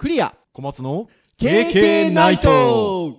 クリア。小松の KK ナイト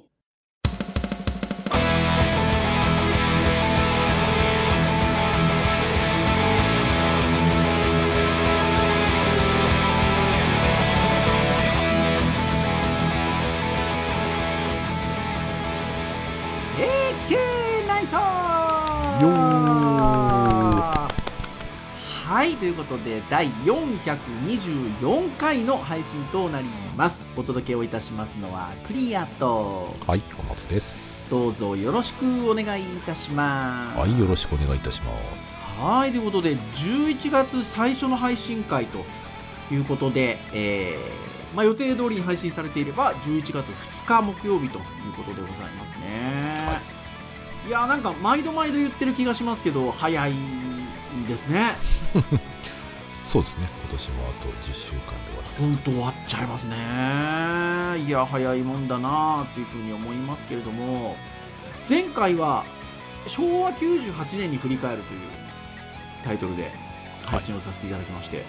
はいということで第424回の配信となりますお届けをいたしますのはクリアとはい、小松です。どうぞよろしくお願いいたしますはい、よろしくお願いいたします。はいということで11月最初の配信会ということで、えーまあ、予定通りに配信されていれば11月2日木曜日ということでございますね、、はいやなんか毎度毎度言ってる気がしますけど早いですね。そうですね、今年もあと10週間で終わりです。本当終わっちゃいますね。いや早いもんだなっていうふうに思いますけれども。前回は昭和98年に振り返るというタイトルで配信をさせていただきまして、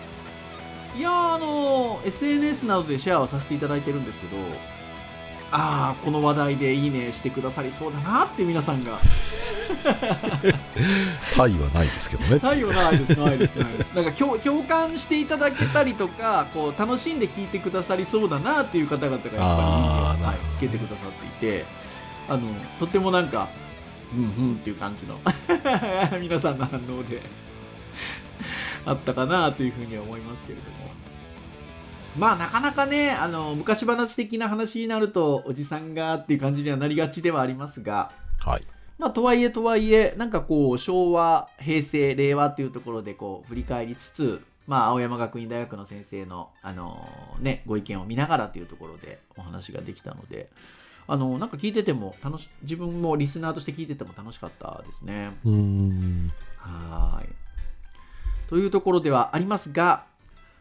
い、やーあの SNS などでシェアはさせていただいてるんですけどああこの話題でいいねしてくださりそうだなって皆さんが タイはないですけどね。太陽ないですないですないですなんか共共感していただけたりとかこう楽しんで聞いてくださりそうだなっていう方々がやっぱりはないつけてくださっていてあのとってもなんかうんうんっていう感じの 皆さんの反応であったかなというふうには思いますけれどもまあなかなかねあの昔話的な話になるとおじさんがっていう感じにはなりがちではありますがはい。まあ、とはいえとはいえ、なんかこう、昭和、平成、令和っていうところでこう、振り返りつつ、まあ、青山学院大学の先生の、あのね、ご意見を見ながらというところでお話ができたので、あのなんか聞いてても楽し、自分もリスナーとして聞いてても楽しかったですね。うーん。はーい。というところではありますが、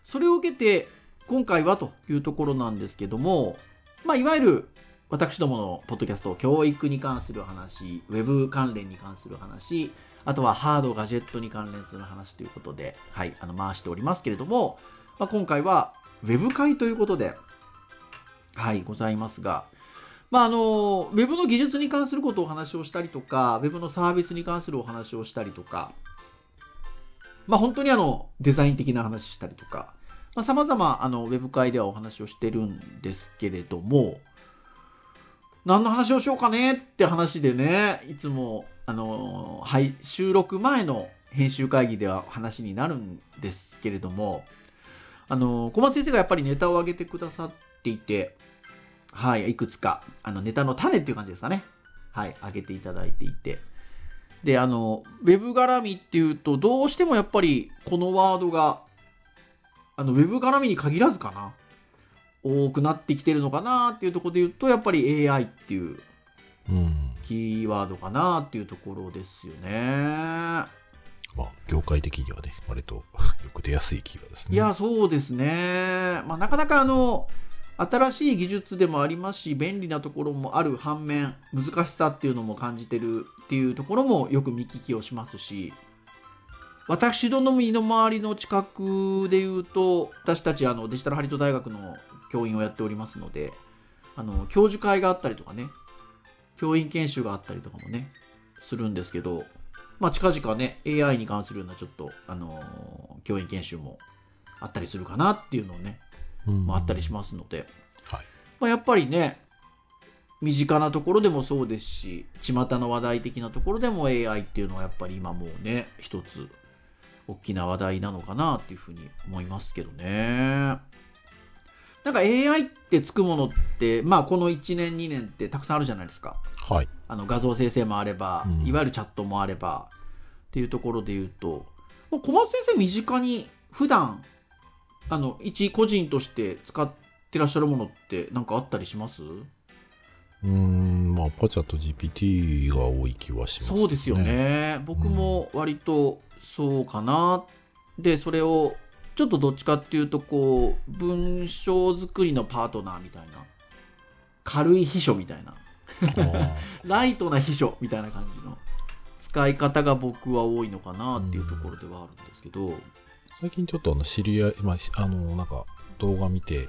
それを受けて、今回はというところなんですけども、まあ、いわゆる私どものポッドキャスト、教育に関する話、ウェブ関連に関する話、あとはハード、ガジェットに関連する話ということで、はい、あの回しておりますけれども、まあ、今回はウェブ会ということで、はい、ございますが、まあ、あの、ウェブの技術に関することをお話をしたりとか、ウェブのサービスに関するお話をしたりとか、まあ、本当にあの、デザイン的な話したりとか、まあ、様々、あの、ウェブ会ではお話をしてるんですけれども、何の話をしようかねって話でね、いつも、あの、はい、収録前の編集会議では話になるんですけれども、あの、小松先生がやっぱりネタを上げてくださっていて、はい、いくつか、あの、ネタの種っていう感じですかね。はい、上げていただいていて。で、あの、ウェブ絡みっていうと、どうしてもやっぱりこのワードが、あの、ウェブ絡みに限らずかな。多くなってきてるのかなっていうところで言うと、やっぱり AI っていううん。キーワードかなっていうところですよね。まあ、業界的にはね、割とよく出やすいキーワードですね。いや、そうですね。まあ、なかなかあの、新しい技術でもありますし、便利なところもある反面、難しさっていうのも感じてるっていうところもよく見聞きをしますし、私どもの身の回りの近くで言うと、私たちあのデジタルハリウッド大学の教員をやっておりますので、あの、教授会があったりとかね、教員研修があったりとかもね、するんですけど、まあ、近々ね、AI に関するようなちょっと、あのー教員研修もあったりするかなっていうのをね、うんもあったりしますので、はい。まあ、やっぱりね、身近なところでもそうですし、巷の話題的なところでも AI っていうのはやっぱり今もうね、一つ大きな話題なのかなっていうふうに思いますけどね。なんか AI ってつくものって、まあこの1年2年ってたくさんあるじゃないですか。はい。あの画像生成もあれば、うんいわゆるチャットもあればっていうところで言うともう小松先生身近に普段あの一個人として使ってらっしゃるものって何かあったりします？うーん、まあ、パチャと GPT が多い気はします、そうですよ。ね僕も割とそうかな、でそれをちょっとどっちかっていうとこう文章作りのパートナーみたいな。軽い秘書みたいな。あライトな秘書みたいな感じの使い方が僕は多いのかなっていうところではあるんですけど、最近ちょっとあの知り合い、まあ、しあのなんか動画見て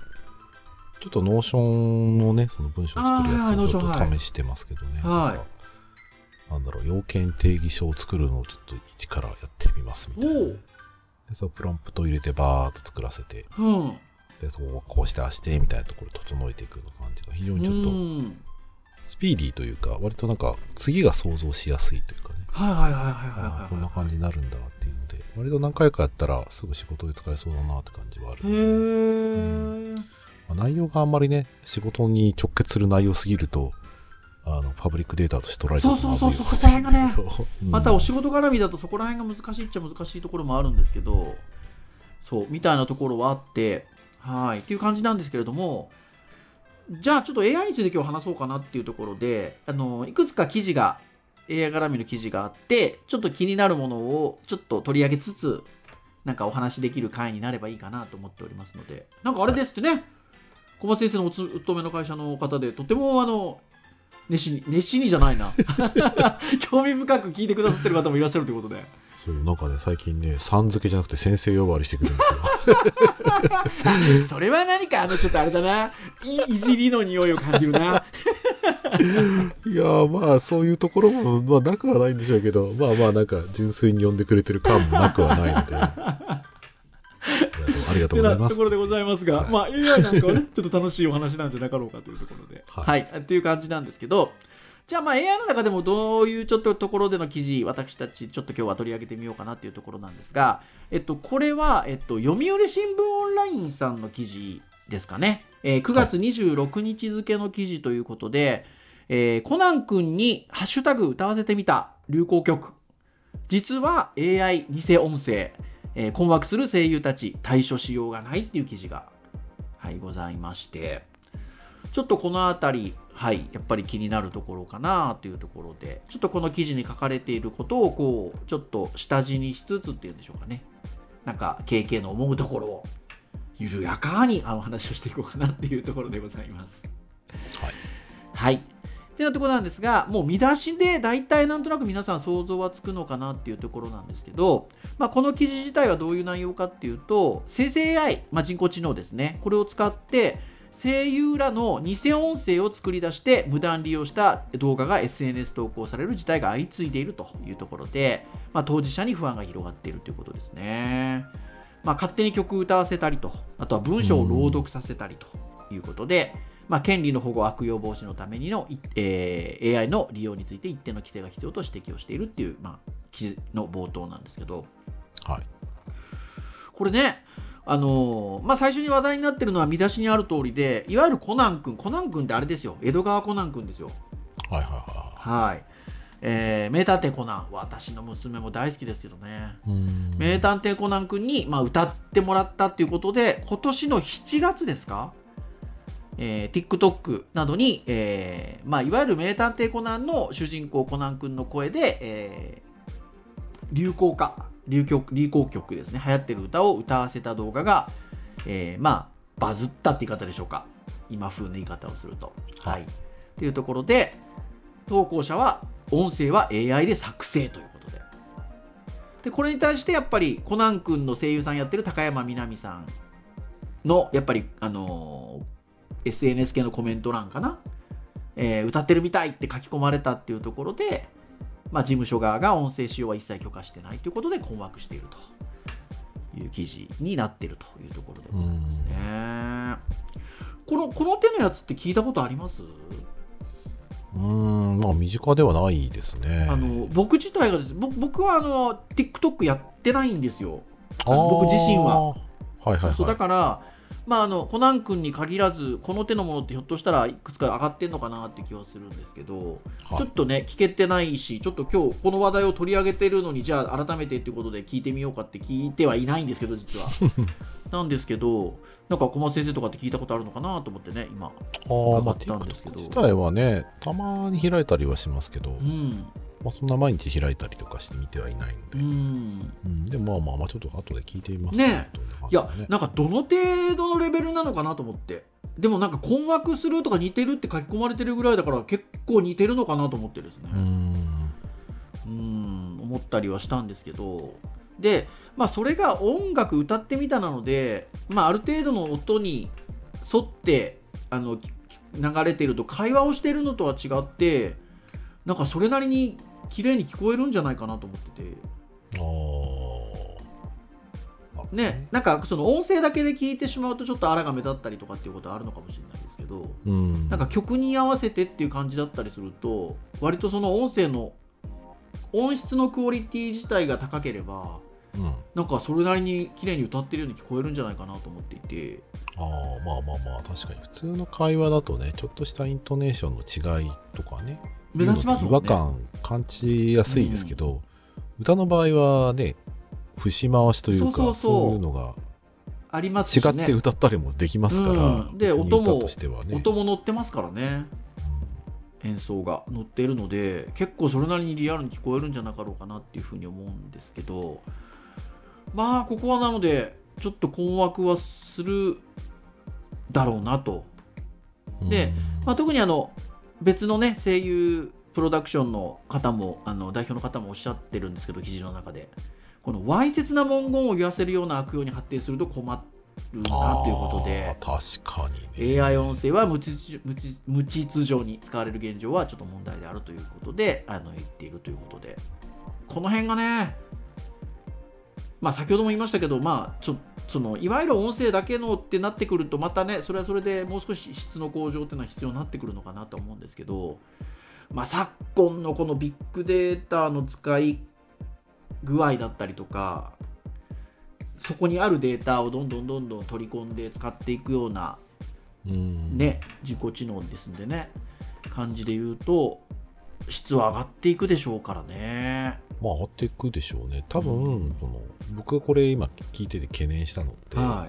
ちょっと Notion のね、その文章を作るやつをちょっと試してますけどね。はい。なんかなんだろう、要件定義書を作るのをちょっと一からやってみますみたいな。おで、そのプロンプトを入れてバーっと作らせて、おうん。で、そこをこうしてああしてみたいなところを整えていくような感じが非常うにちょっとん。スピーディーというか、割となんか次が想像しやすいというかね。はいはいはいはいはいあはい。ーこんな感じになるんだっていうので、割と何回かやったらすぐ仕事で使えそうだなって感じはある。へえまあ内容があんまりね、仕事に直結する内容すぎると、あの、パブリックデータとして捉えてそうそうそうそうそこら辺がね う。ん。またお仕事絡みだとそこら辺が難しいっちゃ難しいところもあるんですけどそうみたいなところはあってはいっていう感じなんですけれどもじゃあちょっと AI について今日話そうかなっていうところであのいくつか記事が AI 絡みの記事があってちょっと気になるものをちょっと取り上げつつなんかお話しできる回になればいいかなと思っておりますのでなんかあれですってね、小松先生のお勤めの会社の方でとてもあの熱心に熱心にじゃないな 興味深く聞いてくださってる方もいらっしゃるということでそう、なんかね、最近ね、さん付けじゃなくて先生呼ばわりしてくるんですよ。それは何かあのちょっとあれだないいじりの匂いを感じるな いやーまあ、そういうところも、まあ、なくはないんでしょうけど、まあまあ、なんか、純粋に呼んでくれてる感もなくはないので。ありがとうございます。とこ。ろでございますが、はい。まあ AI なんかはね ちょっと楽しいお話なんじゃなかろうかというところで。は、はい。いっていう感じなんですけどじゃあまあ AI の中でもどういうちょっとところでの記事私たちちょっと今日は取り上げてみようかなっていうところなんですが、えっと、これは、えっと、読売新聞オンラインさんの記事ですかね、えー9月26日付の記事ということで、えーコナン君にハッシュタグ歌わせてみた流行曲。実は AI 偽音声、えー困惑する声優たち対処しようがないっていう記事が、はい、ございましてちょっとこのあたり、はい、やっぱり気になるところかなというところでちょっとこの記事に書かれていることをこうちょっと下地にしつつっていうんでしょうかねなんか KK の思うところを緩やかにあの話をしていこうかなっていうところでございます。はい。はい。ってなところなんですが、もう見出しで大体なんとなく皆さん想像はつくのかなっていうところなんですけど、まあ、この記事自体はどういう内容かっていうと、生成 AI、まあ、人工知能ですね、これを使って声優らの偽音声を作り出して無断利用した動画が SNS 投稿される事態が相次いでいるというところで、まあ、当事者に不安が広がっているということですね。まあ、勝手に曲歌わせたりと、あとは文章を朗読させたりということで、まあ、権利の保護悪用防止のためにの、いえー AI の利用について一定の規制が必要と指摘をしているっていう、まあ、記事の冒頭なんですけど、はい。これね、あのーまあ、最初に話題になってるのは見出しにある通りで、いわゆるコナン君、コナン君ってあれですよ、江戸川コナン君ですよ。はいはいははい。えー名探偵コナン、私の娘も大好きですけどね。名探偵コナン君に、まあ、歌ってもらったっていうことで、今年の7月ですか、えー TikTok などに、えーまあ、いわゆる名探偵コナンの主人公コナン君の声で、えー流行歌流行流行曲ですね。流行ってる歌を歌わせた動画が、えーまあバズったって言い方でしょうか。今風の言い方をすると。はい、はい。っていうところで投稿者は音声は AI で作成ということで。でこれに対してやっぱりコナン君の声優さんやってる高山みなみさんのやっぱりあのー SNS 系のコメント欄かな、えー歌ってるみたいって書き込まれたっていうところで、まあ、事務所側が音声使用は一切許可してないということで困惑しているという記事になっているというところでございますね。このこの手のやつって聞いたことあります？うーん、まあ身近ではないですね。あの僕自体がです僕僕はあの TikTok やってないんですよ。僕自身は。はいはいはい。そうだから、まあ、あのコナン君に限らずこの手のものってひょっとしたらいくつか上がってんのかなって気はするんですけど、はい。ちょっとね聞けてないしちょっと今日この話題を取り上げてるのにじゃあ改めてっていうことで聞いてみようかって聞いてはいないんですけど実は。なんですけどなんか小松先生とかって聞いたことあるのかなと思ってね今伺ったんですけど。TikTok 自体はね、たまに開いたりはしますけど、うんまあ、そんな毎日開いたりとかして見てはいないので、うん。うん。でもまあまあまあ、ちょっと後で聞いてみますね。どんな感いやなんかどの程度のレベルなのかなと思って。でもなんか困惑するとか似てるって書き込まれてるぐらいだから結構似てるのかなと思ってですね。うーん。うん思ったりはしたんですけど。でまあそれが音楽歌ってみたなのでまあある程度の音に沿ってあのき流れてると会話をしてるのとは違ってなんかそれなりに綺麗に聞こえるんじゃないかなと思っててああ。ね、なんかその音声だけで聞いてしまうとちょっと荒が目立ったりとかっていうことはあるのかもしれないですけどうん。なんか曲に合わせてっていう感じだったりすると割とその音声の音質のクオリティ自体が高ければうん。なんかそれなりに綺麗に歌ってるように聞こえるんじゃないかなと思っていてああ、まあまあまあ、確かに。普通の会話だとね、ちょっとしたイントネーションの違いとかね、目立ちますもんね。違和感感じやすいですけど、歌の場合はね、節回しというか、そうそうそう。いうのがありますしね。違って歌ったりもできますから、うん。で音も歌としてはね。音も乗ってますからね。演奏が乗っているので結構それなりにリアルに聞こえるんじゃなかろうかなっていうふうに思うんですけどまあここはなのでちょっと困惑はするだろうなと、うん。でまあ、特にあの別のね声優プロダクションの方もあの代表の方もおっしゃってるんですけど記事の中で。このわいせつな文言を言わせるような悪用に発展すると困るなということで。確かに、ね。AI 音声は無秩序無秩序に使われる現状はちょっと問題であるということであの言っているということで。この辺がねまあ先ほども言いましたけどまあちょそのいわゆる音声だけのってなってくるとまたねそれはそれでもう少し質の向上っていうのは必要になってくるのかなと思うんですけどまあ昨今のこのビッグデータの使い具合だったりとかそこにあるデータをどんどんどんどん取り込んで使っていくようなうん、ね、自己知能ですんでね、感じで言うと、質は上がっていくでしょうからね。まあ上がっていくでしょうね。多分、うんその僕がこれ今聞いてて懸念したのって、は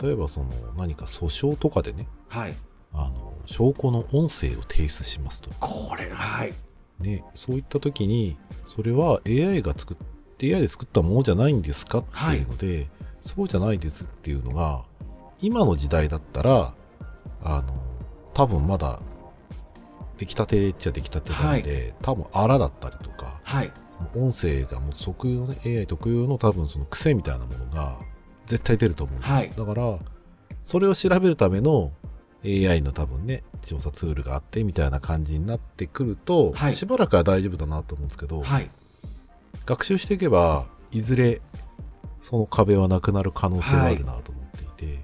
い。例えばその何か訴訟とかでね、はい。あの証拠の音声を提出しますと。これ、はい。ね、そういった時に、それは AI が作っ AI で作ったものじゃないんですかっていうので、そうじゃないですっていうのが、今の時代だったら、あの、多分まだ、出来たてっちゃ出来たてなんで、多分荒だったりとか、はい。音声がもう特有のね、AI 特有の多分その癖みたいなものが絶対出ると思うんですよはいだから、それを調べるための AI の多分ね、調査ツールがあってみたいな感じになってくると、はいしばらくは大丈夫だなと思うんですけど、はい。学習していけば、いずれその壁はなくなる可能性はあるなと思っていて、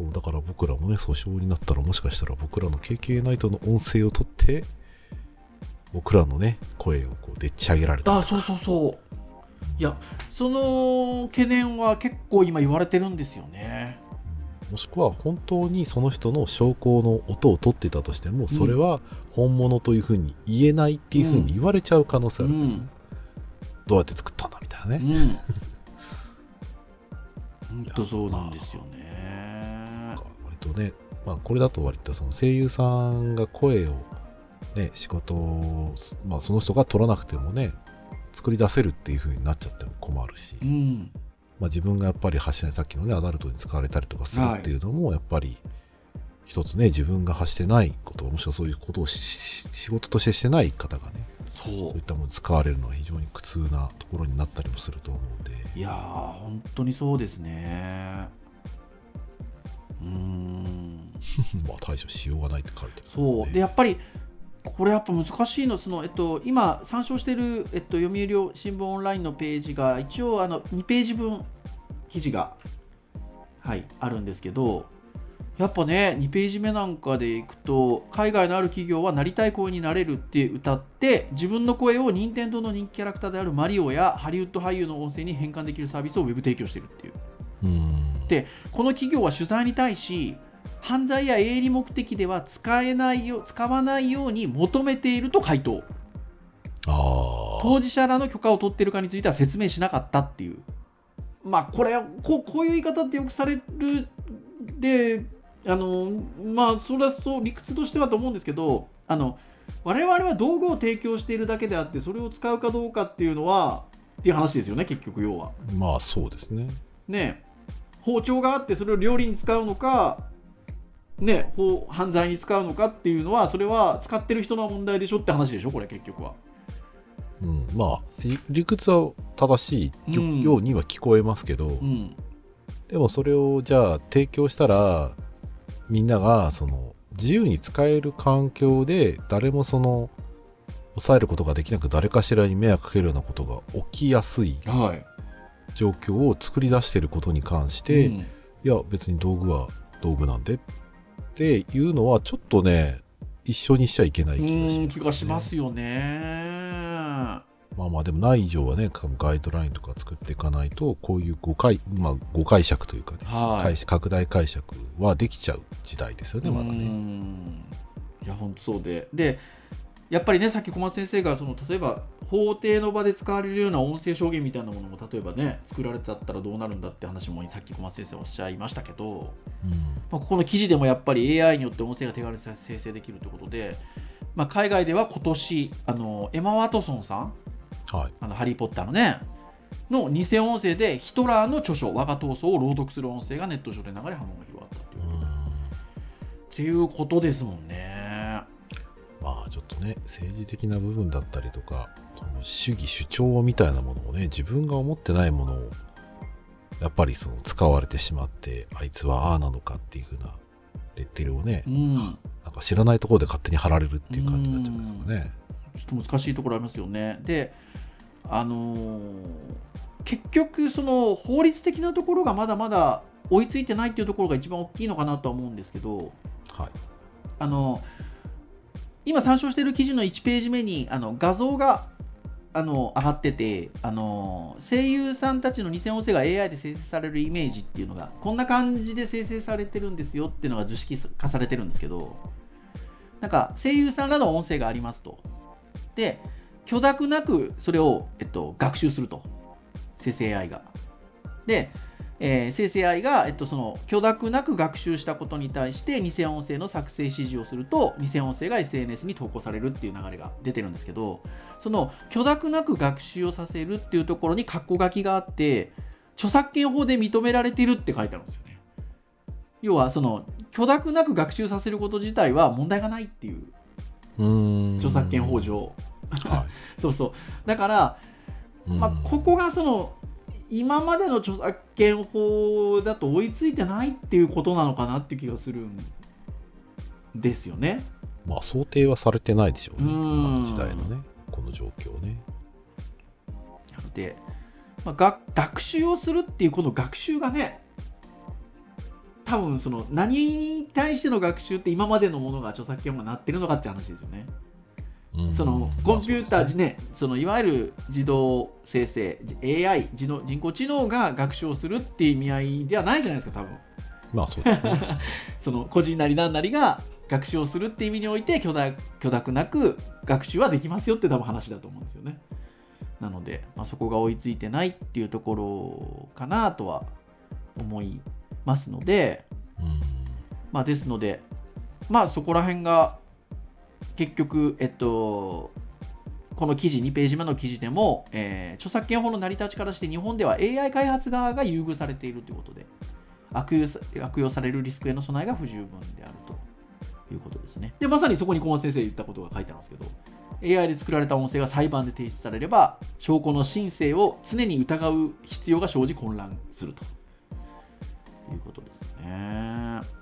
そうだから僕らもね、訴訟になったらもしかしたら僕らの KK ナイトの音声を取って、僕らのね、声をこうでっち上げられたあ、そうそうそう。いや、その懸念は結構今言われてるんですよね。もしくは本当にその人の証拠の音を取ってたとしても、それは本物というふうに言えないっていうふうに言われちゃう可能性あるんですよ、どうやって作ったんだみたいなね、うん。本当そうなんですよね。割とね、まあ、これだと割とその声優さんが声を、ね、仕事を、まあ、その人が取らなくてもね作り出せるっていうふうになっちゃっても困るし、うん。まあ、自分がやっぱり発しないさっきのねアダルトに使われたりとかするっていうのもやっぱり一つね自分が発してないこともしくはそういうことを仕事としてしてない方がねそそういったものに使われるのは非常に苦痛なところになったりもすると思うんでう。いやー、本当にそうですね。うーん。まあ対処しようがないって書いてますそう。で、やっぱり、これやっぱ難しいの、その、えっと、今、参照している、えっと、読売新聞オンラインのページが、一応、あの、2ページ分、記事が、はい、あるんですけど、やっぱね、2ページ目なんかでいくと、海外のある企業はなりたい声になれるって歌って、自分の声を任天堂の人気キャラクターであるマリオやハリウッド俳優の音声に変換できるサービスをウェブ提供しているっていう。うんでこの企業は取材に対し犯罪や営利目的では使えないよ使わないように求めていると回答。当事者らの許可を取っているかについては説明しなかったっていう。まあこれこうこういう言い方ってよくされるであのまあそれはそう理屈としてはと思うんですけどあの我々は道具を提供しているだけであってそれを使うかどうかっていうのはっていう話ですよね結局要は。まあそうですね。ね包丁があってそれを料理に使うのかね法犯罪に使うのかっていうのはそれは使ってる人の問題でしょって話でしょこれ結局は。うん、まあり理屈は正しいよ,、うんようには聞こえますけど、うん。でもそれをじゃあ提供したらみんながその自由に使える環境で誰もその抑えることができなく誰かしらに迷惑かけるようなことが起きやすい。はい状況を作り出していることに関して、うん。いや別に道具は道具なんでっていうのはちょっとね一緒にしちゃいけなうい気がします、ん気がしますよね。まあまあでもない以上はねガイドラインとか作っていかないとこういう誤解、まあ、誤解釈というかね、はい。拡大解釈はできちゃう時代ですよねまだうね。ん。いや本当そうで。でやっぱりねさっき小松先生がその例えば法廷の場で使われるような音声証言みたいなものも例えばね作られてったらどうなるんだって話もさっき小松先生おっしゃいましたけど、うん。まあ、ここの記事でもやっぱり AI によって音声が手軽に生成できるということで、まあ、海外では今年あのエマ・ワトソンさんはい。あのハリー・ポッターのねの偽音声でヒトラーの著書「我が闘争」を朗読する音声がネット上で流れ波紋が広がったという。うん。っていうことですもんね。まあちょっとね政治的な部分だったりとかその主義主張みたいなものをね自分が思ってないものをやっぱりその使われてしまってあいつはああなのかっていう風なレッテルをねうん、なんか知らないところで勝手に貼られるっていう感じになっちゃいますからね。ちょっと難しいところありますよね。で、あのー結局、その法律的なところがまだまだ追いついてないっていうところが一番大きいのかなとは思うんですけど、はい。あの今参照している記事の1ページ目にあの画像があの上がっててあの声優さんたちの偽音声が AI で生成されるイメージっていうのがこんな感じで生成されてるんですよっていうのが図式化されてるんですけどなんか声優さんらの音声がありますと。で許諾なくそれを、えっと、学習すると。生成 AI が。で、えー生成 AI が、えっと、その許諾なく学習したことに対して偽音声の作成指示をすると偽音声が SNS に投稿されるっていう流れが出てるんですけどその許諾なく学習をさせるっていうところに括弧書きがあって著作権法で認められているって書いてあるんですよね要はその許諾なく学習させること自体は問題がないっていう著作権法。上は そうそうだからい。まあ、ここがその今までの著作権法だと追いついてないっていうことなのかなって気がするんですよね。まあ想定はされてないでしょうね。うん今の時代のね、この状況ね。で、まあ、が学習をするっていうこの学習がね多分その何に対しての学習って今までのものが著作権がなってるのかって話ですよね。うん。そのコンピューター、ねね、そのいわゆる自動生成 AI 人の人工知能が学習をするっていう意味合いではないじゃないですか多分。まあそうですね。その個人なり何なりが学習をするっていう意味において許諾許諾なく学習はできますよって多分話だと思うんですよね。なので、まあ、そこが追いついてないっていうところかなとは思いますのでうん。まあですのでまあそこら辺が結局えっとこの記事2ページ目の記事でも、えー著作権法の成り立ちからして日本では AI 開発側が優遇されているということで悪用さ悪用されるリスクへの備えが不十分であるということですねでまさにそこに小松先生言ったことが書いてあるんですけど AI で作られた音声が裁判で提出されれば証拠の申請を常に疑う必要が生じ混乱するということですね。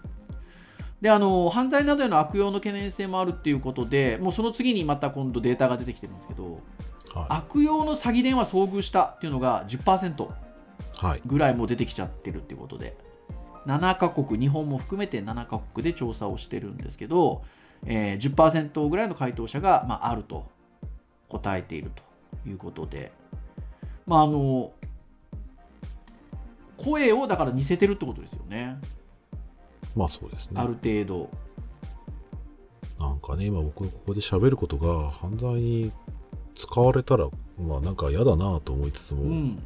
であの犯罪などへの悪用の懸念性もあるっていうことでもうその次にまた今度データが出てきてるんですけどは悪用の詐欺電話遭遇したっていうのが10%い。はい。ぐらいもう出てきちゃってるっていうことで7カ国日本も含めて7カ国で調査をしてるんですけど、えー10%ぐらいの回答者が、まあ、あると答えているということでまああの声をだから似せてるってことですよねまあそうですね。あ。る程度。なんかね、今僕ここで喋ることが犯罪に使われたら、まあなんか嫌だなと思いつつも、うん。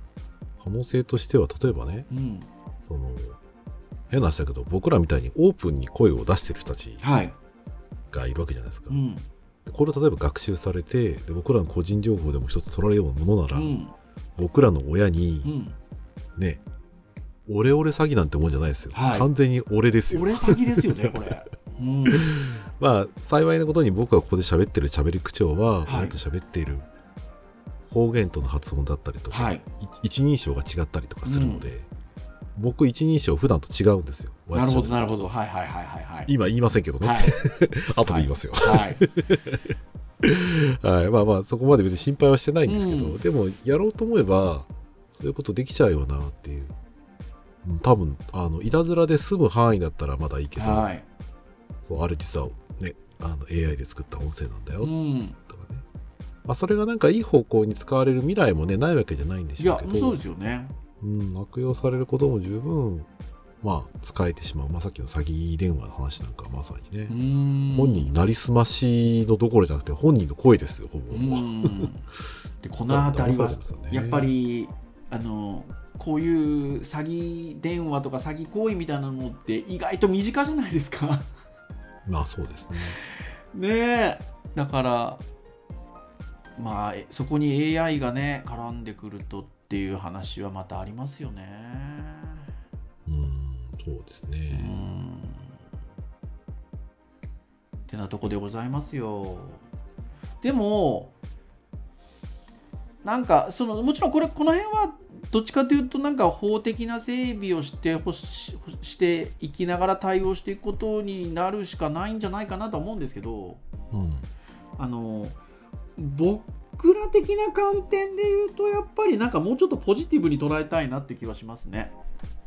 可能性としては例えばね、うん。その、変な話だけど、僕らみたいにオープンに声を出してる人たちはい。がいるわけじゃないですか。うん。でこれを例えば学習されて、で僕らの個人情報でも一つ取られるようなものなら、うん。僕らの親うに、ん。ね、オレオレ詐欺なんてもんじゃないですよ。はい完全に俺ですよ。俺詐欺ですよねこれ うんまあ、幸いなことに僕がここで喋ってる喋り口調は、はい親と喋っている方言との発音だったりとか、はいい一人称が違ったりとかするので、僕一人称普段と違うんですよ。なるほどなるほど。どはいはいはいはいはい今言いませんけどね。はい 後で言いますよ。はい はい。まあまあ、そこまで別に心配はしてないんですけど、うんでも、やろうと思えば、そういうことできちゃうよなっていう。うん多分、あの、いたずらで済む範囲だったらまだいいけど、はい。そう、あれ実はね、あの、AI で作った音声なんだよ、うん。とかね。まあ、それがなんかいい方向に使われる未来もね、ないわけじゃないんでしょうけど、そうですよね。うん、悪用されることも十分、まあ、使えてしまう。まあ、さっきの詐欺電話の話なんかまさにね。う、ん。本人になりすましのどころじゃなくて、本人の声ですよ、ほぼ。うん。でこの辺りは やっぱりあのこういう詐欺電話とか詐欺行為みたいなのって意外と身近じゃないですか。まあそうですね。ねえ。だからまあえそこに AI がね絡んでくるとっていう話はまたありますよね。うん、そうですうね。ん。ってなとこでございますよ。でもなんかそのもちろんこれこの辺はどっちかというとなんか法的な整備をしてほししていきながら対応していくことになるしかないんじゃないかなとは思うんですけどうん。あの僕ら的な観点で言うとやっぱりなんかもうちょっとポジティブに捉えたいなって気はしますね。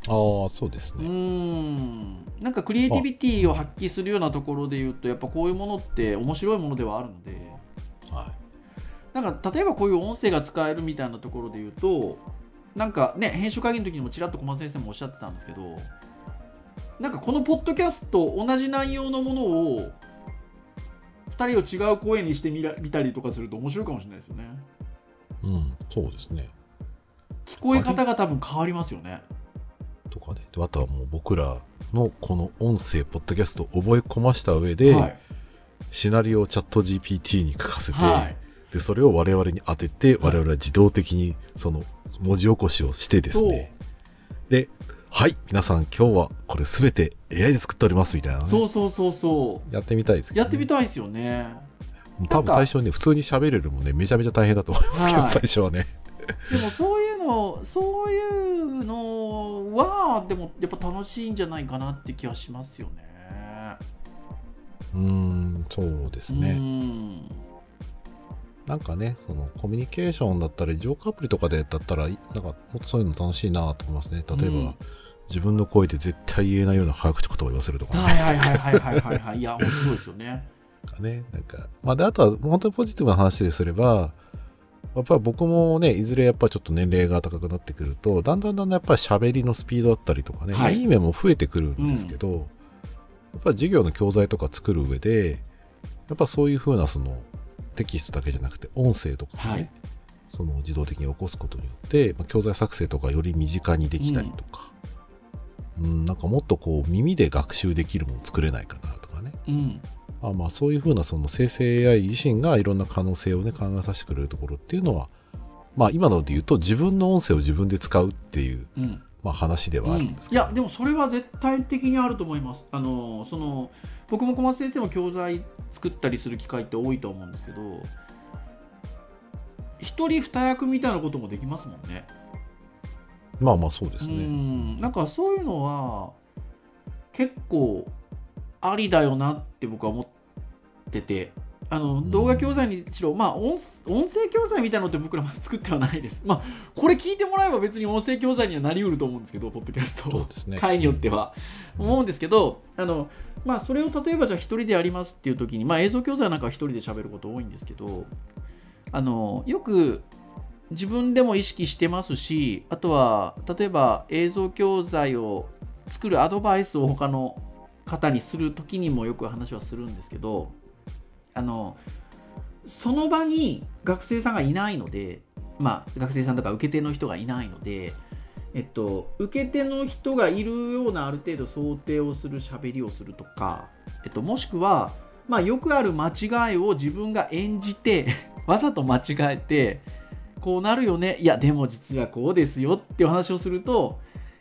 ああ、そうですね。んなんかクリエイティビティを発揮するようなところで言うとやっぱこういうものって面白いものではあるのではなんか例えばこういう音声が使えるみたいなところで言うとなんかね編集会議の時にもちらっと小松先生もおっしゃってたんですけどなんかこのポッドキャスト同じ内容のものを2人を違う声にしてみら見たりとかすると面白いかもしれないですよねい。うん、そうですね。聞こえ方が多分変わりますよねとかね。であとはもう僕らのこの音声、ポッドキャストを覚え込ました上で、はいシナリオをチャット GPT に書かせて、はいでそれを我々に当てて、我々は自動的にその文字起こしをしてですね。で、はい、皆さん今日はこれすべて AI で作っておりますみたいなね。そうそうそうそうやってみたいですけど、ね。やってみたいですよね多分最初ね、普通に喋れるもんね、めちゃめちゃ大変だと思いますけど、はい最初はね。でもそういうのそういうのはでもやっぱ楽しいんじゃないかなって気はしますよねうーん、そうですうね。んなんかね、そのコミュニケーションだったり、ジョークアプリとかでだったら、なんかもっとそういうの楽しいなと思いますね。例えば、うん自分の声で絶対言えないような早口言葉を言わせるとかね。はいはいはいはいはいはいはいいや本当そうですよねかね。なんか、まあ、で、あとは本当にポジティブな話ですれば、やっぱり僕もね、いずれやっぱりちょっと年齢が高くなってくると、だんだんだんだんやっぱり喋りのスピードだったりとかね、はいまあいい面も増えてくるんですけど、やっぱり授業の教材とか作る上で、やっぱそういうふうなそのテキストだけじゃなくて音声とかね、はい。その自動的に起こすことによって、まあ、教材作成とかより身近にできたりとか、うん、なんかもっとこう耳で学習できるもの作れないかなとかね。うん。あまあそういうふうなその生成 AI 自身がいろんな可能性をね考えさせてくれるところっていうのは、まあ今ので言うと自分の音声を自分で使うっていう、うん。まあ、話ではあるんですけど、いやでもそれは絶対的にあると思います。あのその僕も小松先生も教材作ったりする機会って多いと思うんですけど一人二役みたいなこともできますもんね。まあまあそうですうね。ん。なんかそういうのは結構ありだよなって僕は思っててあのん。動画教材にしろ、まあ音音声教材みたいなのって僕らは作ってはないです。まあこれ聞いてもらえば別に音声教材にはなりうると思うんですけどポッドキャスト。ね。回によっては。思うんですけどあのまあそれを例えばじゃあ一人でやりますっていう時にまあ映像教材なんかは一人で喋ること多いんですけどあのよく自分でも意識してますしあとは例えば映像教材を作るアドバイスを他の方にする時にもよく話はするんですけどあのその場に学生さんがいないのでまあ学生さんとか受け手の人がいないのでえっと、受け手の人がいるようなある程度想定をする喋りをするとか、えっと、もしくは、まあ、よくある間違いを自分が演じて わざと間違えてこうなるよねいやでも実はこうですよっていう話をすると、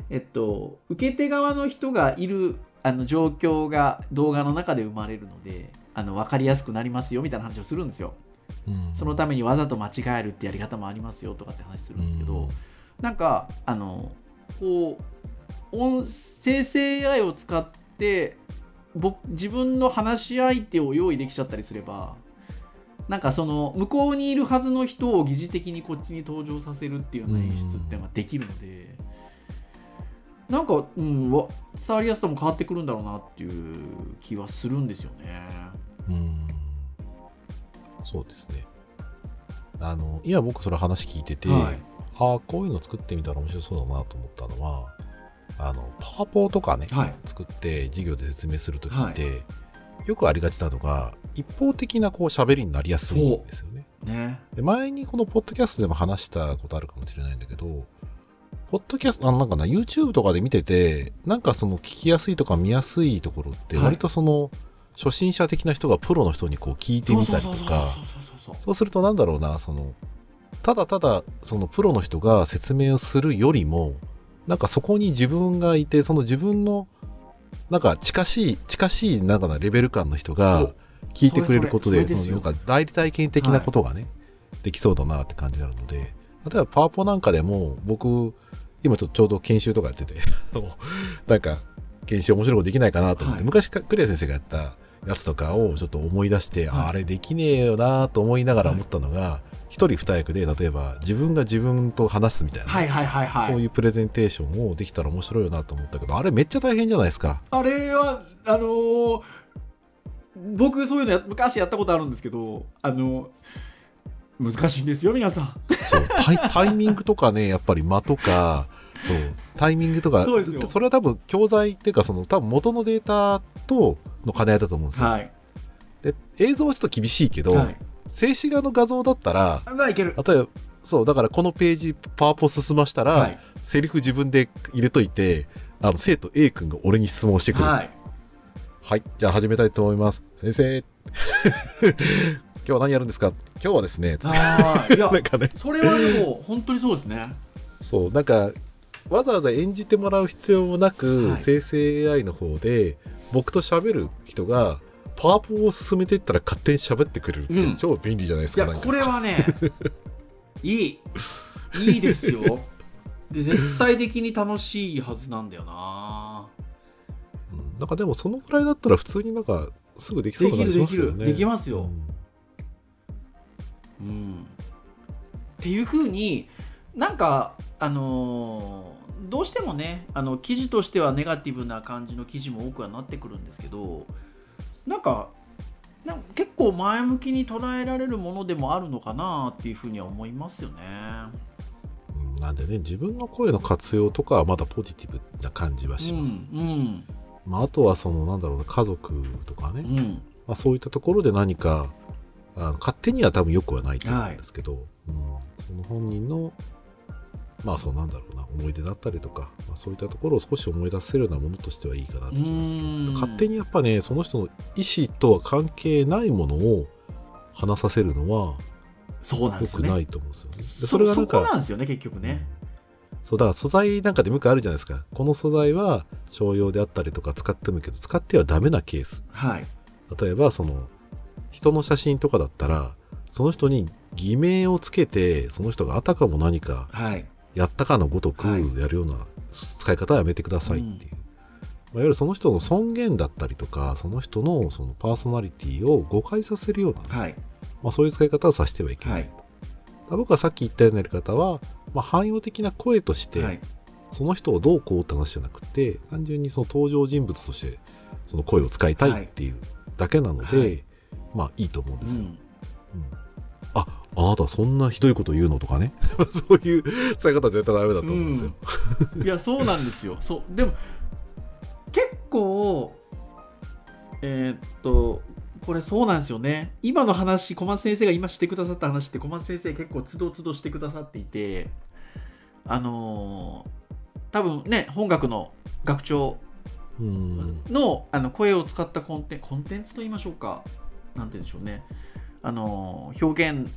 えっと、受け手側の人がいるあの状況が動画の中で生まれるのであの分かりやすくなりますよみたいな話をするんですよ。うんそのためにわざと間違えるってやり方もありますよとかって話するんですけど、うんなんかあのこう音生成 AI を使って僕自分の話し相手を用意できちゃったりすればなんかその向こうにいるはずの人を疑似的にこっちに登場させるっていうような演出っていうのができるので、なんか、うん、わ伝わりやすさも変わってくるんだろうなっていう気はするんですよね。うん。そうですね。あの、今僕その話聞いてて、はいああ、こういうの作ってみたら面白そうだなと思ったのは、あの、パワポとかね、はい作って授業で説明するときって、よくありがちなのが、一方的なこう喋りになりやすいんですよね。ね。で前にこのポッドキャストでも話したことあるかもしれないんだけど、ポッドキャスト、あのなんかな、YouTube とかで見てて、なんかその聞きやすいとか見やすいところって、はい。割とその、初心者的な人がプロの人にこう聞いてみたりとか、そうするとなんだろうな、その、ただただそのプロの人が説明をするよりも、なんかそこに自分がいて、その自分の、なんか近しい、近しいなんかなレベル感の人そがう。聞いてくれることで、そのなんか代理体験的なことがね、できそうだなって感じがあるので、例えばパワポなんかでも、僕、今ちょっとちょうど研修とかやってて、なんか、研修面白いことできないかなと思って、はい昔かクリア先生がやったやつとかをちょっと思い出して、はいああれできねえよなと思いながら思ったのが、一人二役で、例えば自分が自分と話すみたいな、はいはいはいはい。そういうプレゼンテーションをできたら面白いよなと思ったけど、あれめっちゃ大変じゃないですか。あれは、あのー僕そういうのや昔やったことあるんですけど、あの難しいんですよ、皆さん。そうタイミングとかね、やっぱり間とか、そう、タイミングとか、そうですよそれは多分教材っていうか、その多分元のデータとの兼ね合いだと思うんですよ。はい。で映像はちょっと厳しいけど、はい。静止画の画像だったら、まあ、いける。例えば、そう、だからこのページ、パワポ進ましたら、はい。セリフ自分で入れといて、あの、生徒 A 君が俺に質問してくる。はい。はい、じゃあ始めたいと思います。先生、今日は何やるんですか？今日はですね、ああ、いや ね、それはでも、本当にそうですね。そう、なんか、わざわざ演じてもらう必要もなく、はい生成 AI の方で、僕と喋る人が、パワポを進めていったら勝手に喋ってくれるって、うん超便利じゃないですか。かこれはね、いい。いいですよ。で、絶対的に楽しいはずなんだよな。うんなんかでも、そのくらいだったら普通になんか、すぐできそうな感じしますよね。できるできるできますようんうん。っていうふうになんかあのーどうしてもねあの記事としてはネガティブな感じの記事も多くはなってくるんですけどなんかなんか結構前向きに捉えられるものでもあるのかなっていうふうには思いますよね。うんなんでね、自分の声の活用とかはまだポジティブな感じはします。うんまあ、あとはその、なんだろうな、家族とかね、うんうんまあ、そういったところで何か、あの勝手には多分よくはないと思うんですけど、うん、その本人の、まあそうなんだろうな、思い出だったりとか、まあ、そういったところを少し思い出せるようなものとしてはいいかなって気がするんですけど、うん勝手にやっぱね、その人の意思とは関係ないものを話させるのはそうなんですよね。ないと思うんですよね。でそそれがなんかそこなんですよね結局ね。そう、だから素材なんかでもよくあるじゃないですか。この素材は商用であったりとか使ってもいいけど、使ってはダメなケース。はい。例えば、その、人の写真とかだったら、その人に偽名をつけて、その人があたかも何かはい。やったかのごとくはいやるような使い方はやめてくださいっていう。まあいわゆるその人の尊厳だったりとか、その人のそのパーソナリティを誤解させるような、はい。まあ、そういう使い方をさせてはいけない。はい。僕はさっき言ったようなやり方は、まあ、汎用的な声として、はい。その人をどうこうって話じゃなくて、単純にその登場人物として、その声を使いたいっていうだけなので、はいまあいいと思うんですよ。うんうんあ、あなたそんなひどいこと言うのとかね。そういう使い方は絶対ダメだと思うんですよ。いやそうなんですよ そうでも結構えーっとこれそうなんですよね今の話小松先生が今してくださった話って小松先生結構つどつどしてくださっていてあのー多分ね本学の学長うん。のあの声を使ったコンテンコンテンツと言いましょうかなんて言うんでしょうねあの表現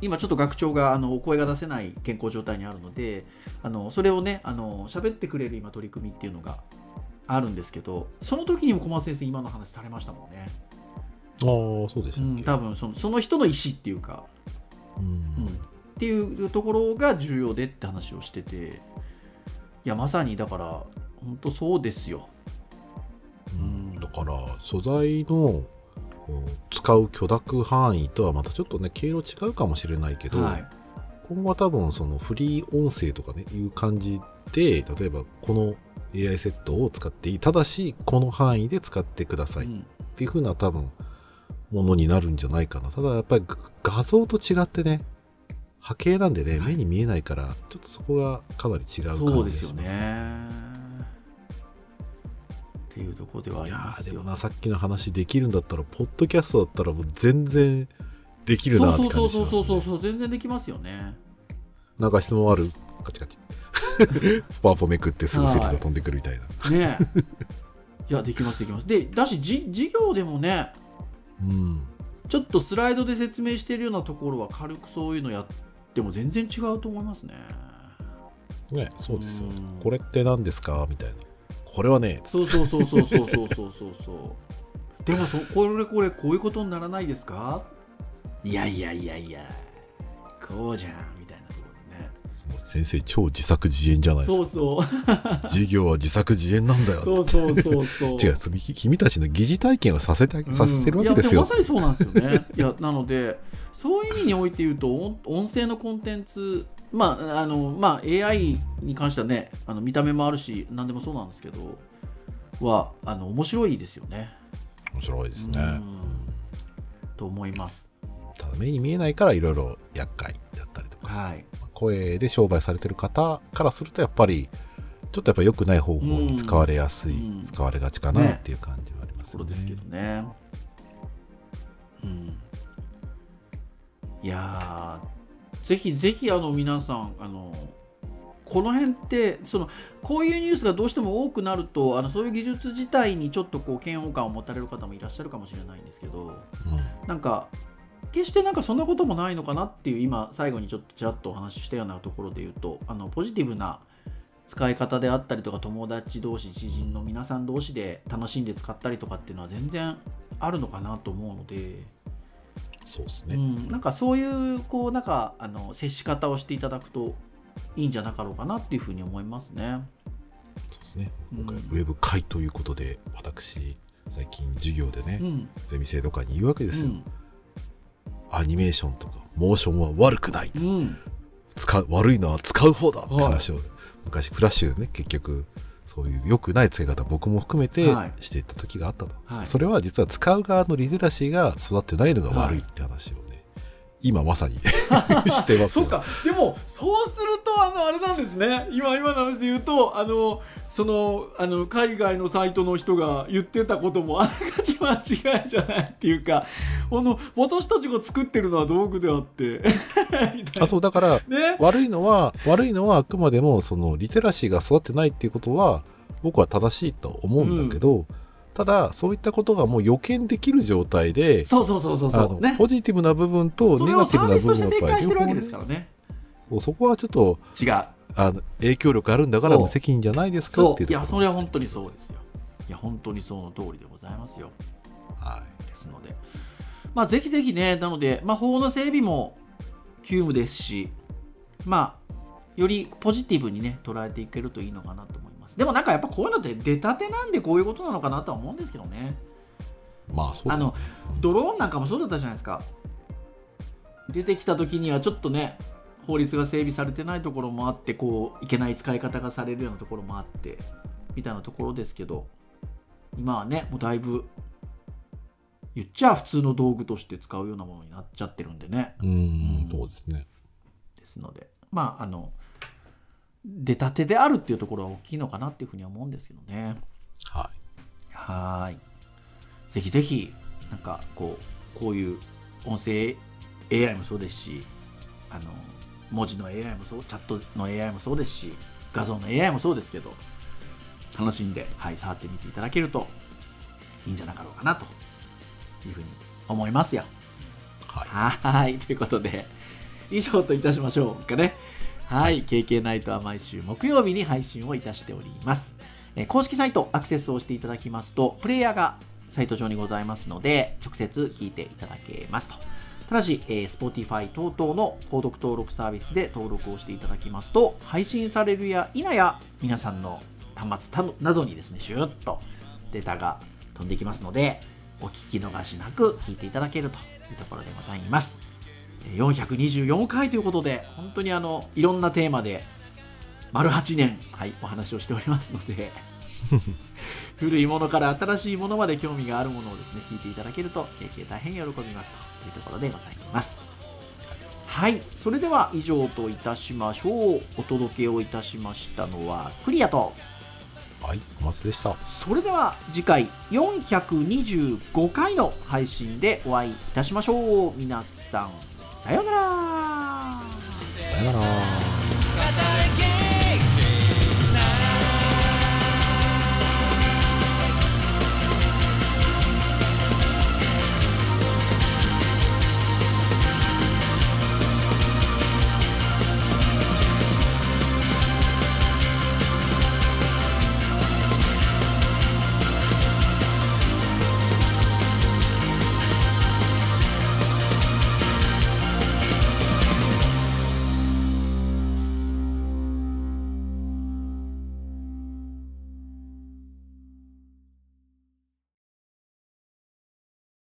今ちょっと学長があのお声が出せない健康状態にあるのであのそれをねあの喋ってくれる今取り組みっていうのがあるんですけどその時にも小松先生今の話されましたもんね、ああ、そうでしうん。多分そのその人の意思っていうか、うん。うん、っていうところが重要でって話をしてていやまさにだから本当そうですよ。うん、だから素材の使う許諾範囲とはまたちょっとね経路違うかもしれないけど、はい。今後は多分そのフリー音声とかねいう感じで例えばこの AI セットを使っていいただしこの範囲で使ってくださいっうん。ていう風な多分ものになるんじゃないかな。ただやっぱりが画像と違ってね波形なんでねはい。目に見えないからちょっとそこがかなり違う感じそうですよがしますねっていうところではありいやますよ。ーでもなさっきの話できるんだったらポッドキャストだったらもう全然できるそうなってそうそう感じします、ね、そうそうそう全然できますよねなんか質問あるカチカチパワポめくってすぐセリフが飛んでくるみたいな、ねえいやできますできますでだしじ授業でもねうんちょっとスライドで説明してるようなところは軽くそういうのやっても全然違うと思いますねねそうですようんこれって何ですかみたいなこれはねそうそうそうそうそうそうそうそう。そうでもそこれこれこういうことにならないですか？いやいやいやいや。こうじゃんみたいなところでね。先生超自作自演じゃないですか。そうそう。授業は自作自演なんだよそうそうそうそう。違う君たちの疑似体験をさせてあげさせてるわけですよ。いやでもまさにそうなんですよね。いやなのでそういう意味において言うと音音声のコンテンツまああのまあ AI に関してはねあの見た目もあるし何でもそうなんですけどはあの面白いですよね。面白いですね。うん。と思います。ただ目に見えないからいろいろ厄介だったりとかはい。声で商売されてる方からするとやっぱりちょっとやっぱ良くない方法に使われやすい、うん。使われがちかなっていう感じはありますよね。ところですけどね。うん。いやーぜひぜひあの皆さんあのこの辺ってそのこういうニュースがどうしても多くなるとあのそういう技術自体にちょっとこう嫌悪感を持たれる方もいらっしゃるかもしれないんですけどうん。なんか決してなんかそんなこともないのかなっていう今最後にちょっとちらっとお話ししたようなところで言うとあのポジティブな使い方であったりとか友達同士知人の皆さん同士で楽しんで使ったりとかっていうのは全然あるのかなと思うので、うそうですね。ん、なんかそういうこうなんかあの接し方をしていただくといいんじゃなかろうかなっていうふうに思いますね。そうですね。うん。今回ウェブ会ということで、私最近授業でね、うん、ゼミ生とかに言うわけですよ、うん、アニメーションとかモーションは悪くない、うん、使う悪いのは使う方だって話を、昔フラッシュでね結局そういう良くない使い方僕も含めてはい。していった時があったと、はい。それは実は使う側のリテラシーが育ってないのが悪いって話をね、今まさに。してますよ。そうか。でもそうするとあのあれなんですね。今今の話で言うとあのそのあの海外のサイトの人が言ってたこともあながち間違いじゃないっていうかこの私たちが作ってるのは道具であって。あそうだからね。悪いのは悪いのはあくまでもそのリテラシーが育ってないっていうことは僕は正しいと思うんだけど、ただそういったことがもう予見できる状態でそうそうそうそうそう。ね。ポジティブな部分とネガティブな部分がやっぱり展開してるわけですからね。そこはちょっと違う。あの影響力あるんだから無責任じゃないですかそっていういやそれは本当にそうですよ。いや本当にその通りでございますよ。はい。ですので、まあ、ぜひぜひね、なので、まあ、法の整備も急務ですし、まあ、よりポジティブにね、捉えていけるといいのかなと思います。でもなんかやっぱこういうのって出たてなんでこういうことなのかなとは思うんですけどね。まあそうですねあのドローンなんかもそうだったじゃないですか。出てきた時にはちょっとね、法律が整備されてないところもあって、こう、いけない使い方がされるようなところもあって、みたいなところですけど、今はね、もうだいぶ、言っちゃ普通の道具として使うようなものになっちゃってるんでね。うんうんそうですねですので、まあ、あの、出たてであるっていうところは大きいのかなっていうふうには思うんですけどね。ははーい。ぜひぜひ、なんかこう、こういう音声 AI もそうですし、あの、文字の AI もそう、チャットの AI もそうですし、画像の AI もそうですけど、楽しんで、はい、触ってみていただけるといいんじゃなかろうかなというふうに思いますよ。いはいはーい。ということで、以上といたしましょうかね。はい。KK ナイトは毎週木曜日に配信をいたしております。え公式サイトアクセスをしていただきますと、プレイヤーがサイト上にございますので、直接聞いていただけますと。ただし、えー、Spotify 等々の購読登録サービスで登録をしていただきますと、配信されるや否や、皆さんの端末などにですね、シューッとデータが飛んできますので、お聞き逃しなく聞いていただけるというところでございます。424回ということで、本当にあの、いろんなテーマで、丸8年、はい、お話をしておりますので 古いものから新しいものまで興味があるものをですね、聞いていただけると、経験大変喜びますというところでございます。はい、それでは以上といたしましょう。お届けをいたしましたのは、クリアと、はい、お松でした。それでは次回425回の配信でお会いいたしましょう。皆さん、さようなら。さようなら。